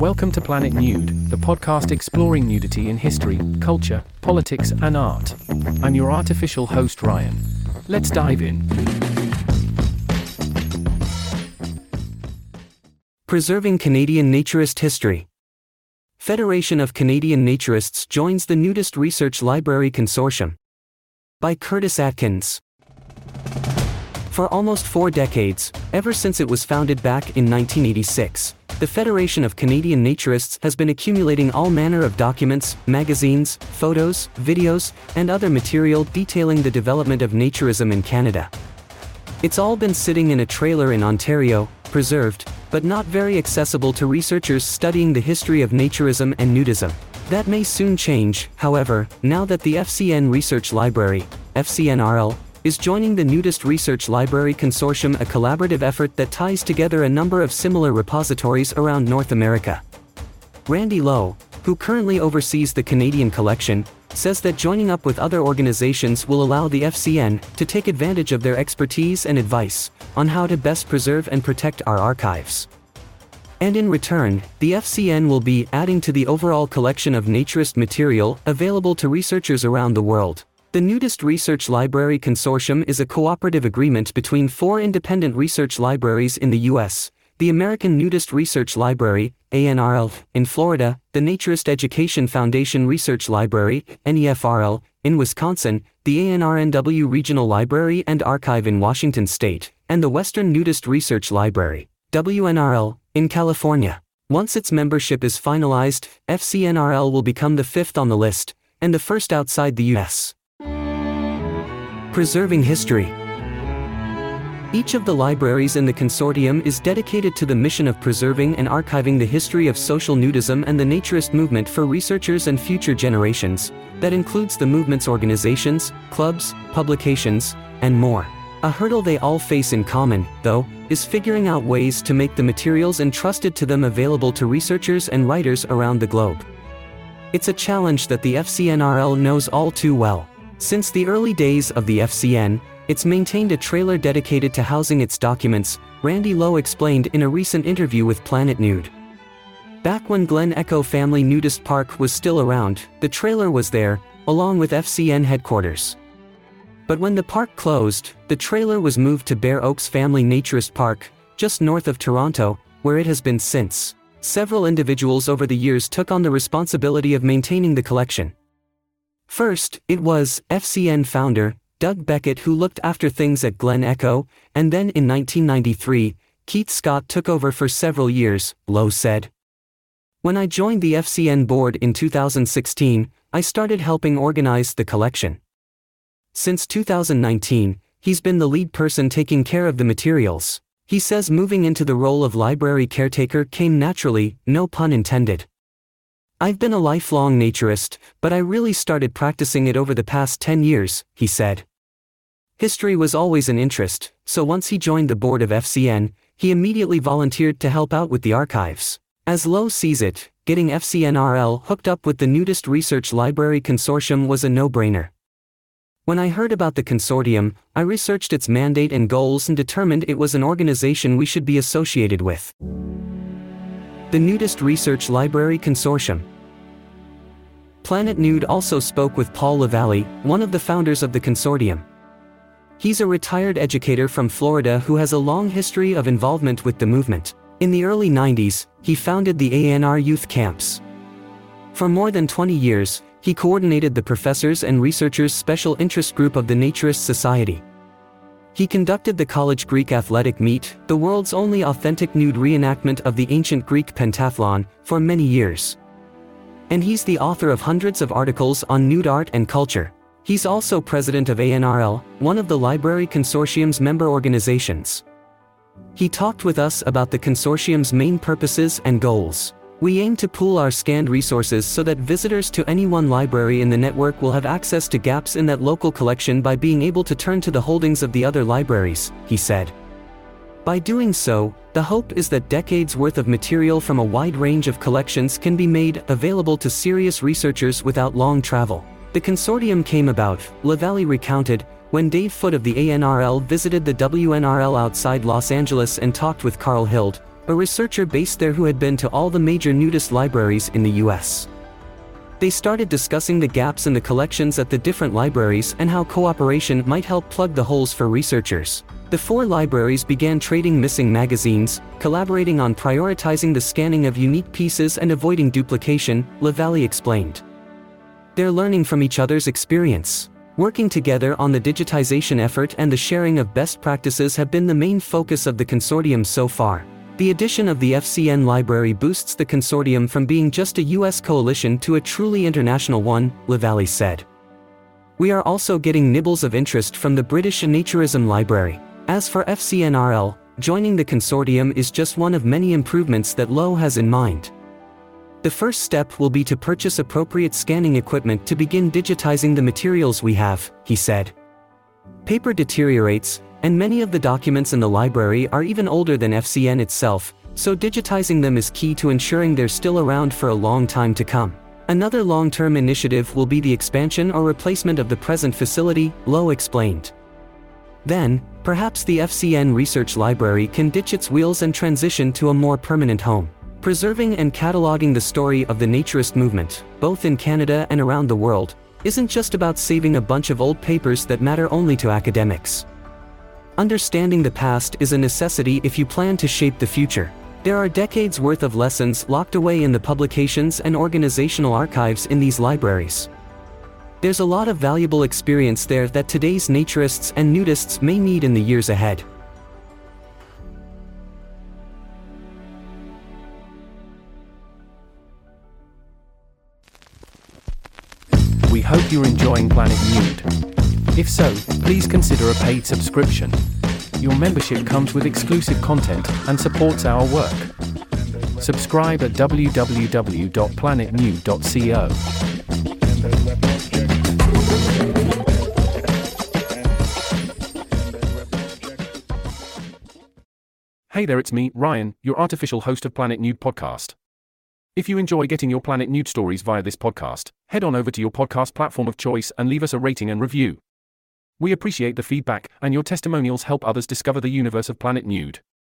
Welcome to Planet Nude, the podcast exploring nudity in history, culture, politics, and art. I'm your artificial host, Ryan. Let's dive in. Preserving Canadian Naturist History. Federation of Canadian Naturists joins the Nudist Research Library Consortium. By Curtis Atkins. For almost four decades, ever since it was founded back in 1986, the Federation of Canadian Naturists has been accumulating all manner of documents, magazines, photos, videos, and other material detailing the development of naturism in Canada. It's all been sitting in a trailer in Ontario, preserved, but not very accessible to researchers studying the history of naturism and nudism. That may soon change, however, now that the FCN Research Library, FCNRL, is joining the Nudist Research Library Consortium a collaborative effort that ties together a number of similar repositories around North America. Randy Lowe, who currently oversees the Canadian collection, says that joining up with other organizations will allow the FCN to take advantage of their expertise and advice on how to best preserve and protect our archives. And in return, the FCN will be adding to the overall collection of naturist material available to researchers around the world. The Nudist Research Library Consortium is a cooperative agreement between four independent research libraries in the U.S. the American Nudist Research Library, ANRL, in Florida, the Naturist Education Foundation Research Library, NEFRL, in Wisconsin, the ANRNW Regional Library and Archive in Washington State, and the Western Nudist Research Library, WNRL, in California. Once its membership is finalized, FCNRL will become the fifth on the list, and the first outside the U.S. Preserving History Each of the libraries in the consortium is dedicated to the mission of preserving and archiving the history of social nudism and the naturist movement for researchers and future generations, that includes the movement's organizations, clubs, publications, and more. A hurdle they all face in common, though, is figuring out ways to make the materials entrusted to them available to researchers and writers around the globe. It's a challenge that the FCNRL knows all too well. Since the early days of the FCN, it's maintained a trailer dedicated to housing its documents, Randy Lowe explained in a recent interview with Planet Nude. Back when Glen Echo Family Nudist Park was still around, the trailer was there, along with FCN headquarters. But when the park closed, the trailer was moved to Bear Oaks Family Naturist Park, just north of Toronto, where it has been since. Several individuals over the years took on the responsibility of maintaining the collection. First, it was FCN founder, Doug Beckett who looked after things at Glen Echo, and then in 1993, Keith Scott took over for several years, Lowe said. When I joined the FCN board in 2016, I started helping organize the collection. Since 2019, he's been the lead person taking care of the materials. He says moving into the role of library caretaker came naturally, no pun intended. I've been a lifelong naturist, but I really started practicing it over the past 10 years, he said. History was always an interest, so once he joined the board of FCN, he immediately volunteered to help out with the archives. As Lowe sees it, getting FCNRL hooked up with the Nudist Research Library Consortium was a no-brainer. When I heard about the consortium, I researched its mandate and goals and determined it was an organization we should be associated with. The Nudist Research Library Consortium. Planet Nude also spoke with Paul LaValle, one of the founders of the consortium. He's a retired educator from Florida who has a long history of involvement with the movement. In the early 90s, he founded the ANR Youth Camps. For more than 20 years, he coordinated the professors and researchers special interest group of the Naturist Society. He conducted the College Greek Athletic Meet, the world's only authentic nude reenactment of the ancient Greek pentathlon, for many years. And he's the author of hundreds of articles on nude art and culture. He's also president of ANRL, one of the Library Consortium's member organizations. He talked with us about the consortium's main purposes and goals. We aim to pool our scanned resources so that visitors to any one library in the network will have access to gaps in that local collection by being able to turn to the holdings of the other libraries, he said. By doing so, the hope is that decades worth of material from a wide range of collections can be made available to serious researchers without long travel. The consortium came about, LaValle recounted, when Dave Foote of the ANRL visited the WNRL outside Los Angeles and talked with Carl Hild, a researcher based there who had been to all the major nudist libraries in the US. They started discussing the gaps in the collections at the different libraries and how cooperation might help plug the holes for researchers. The four libraries began trading missing magazines, collaborating on prioritizing the scanning of unique pieces and avoiding duplication, LaValle explained. They're learning from each other's experience. Working together on the digitization effort and the sharing of best practices have been the main focus of the consortium so far. The addition of the FCN library boosts the consortium from being just a US coalition to a truly international one, LaValle said. We are also getting nibbles of interest from the British Naturism Library. As for FCNRL, joining the consortium is just one of many improvements that Lowe has in mind. The first step will be to purchase appropriate scanning equipment to begin digitizing the materials we have, he said. Paper deteriorates, and many of the documents in the library are even older than FCN itself, so digitizing them is key to ensuring they're still around for a long time to come. Another long-term initiative will be the expansion or replacement of the present facility, Lowe explained. Then, perhaps the FCN Research Library can ditch its wheels and transition to a more permanent home. Preserving and cataloging the story of the naturist movement, both in Canada and around the world, isn't just about saving a bunch of old papers that matter only to academics. Understanding the past is a necessity if you plan to shape the future. There are decades worth of lessons locked away in the publications and organizational archives in these libraries. There's a lot of valuable experience there that today's naturists and nudists may need in the years ahead. We hope you're enjoying Planet Nude. If so, please consider a paid subscription. Your membership comes with exclusive content and supports our work. Subscribe at www.planetnude.co. Hey there, it's me, Ryan, your artificial host of Planet Nude podcast. If you enjoy getting your Planet Nude stories via this podcast, head on over to your podcast platform of choice and leave us a rating and review. We appreciate the feedback, and your testimonials help others discover the universe of Planet Nude.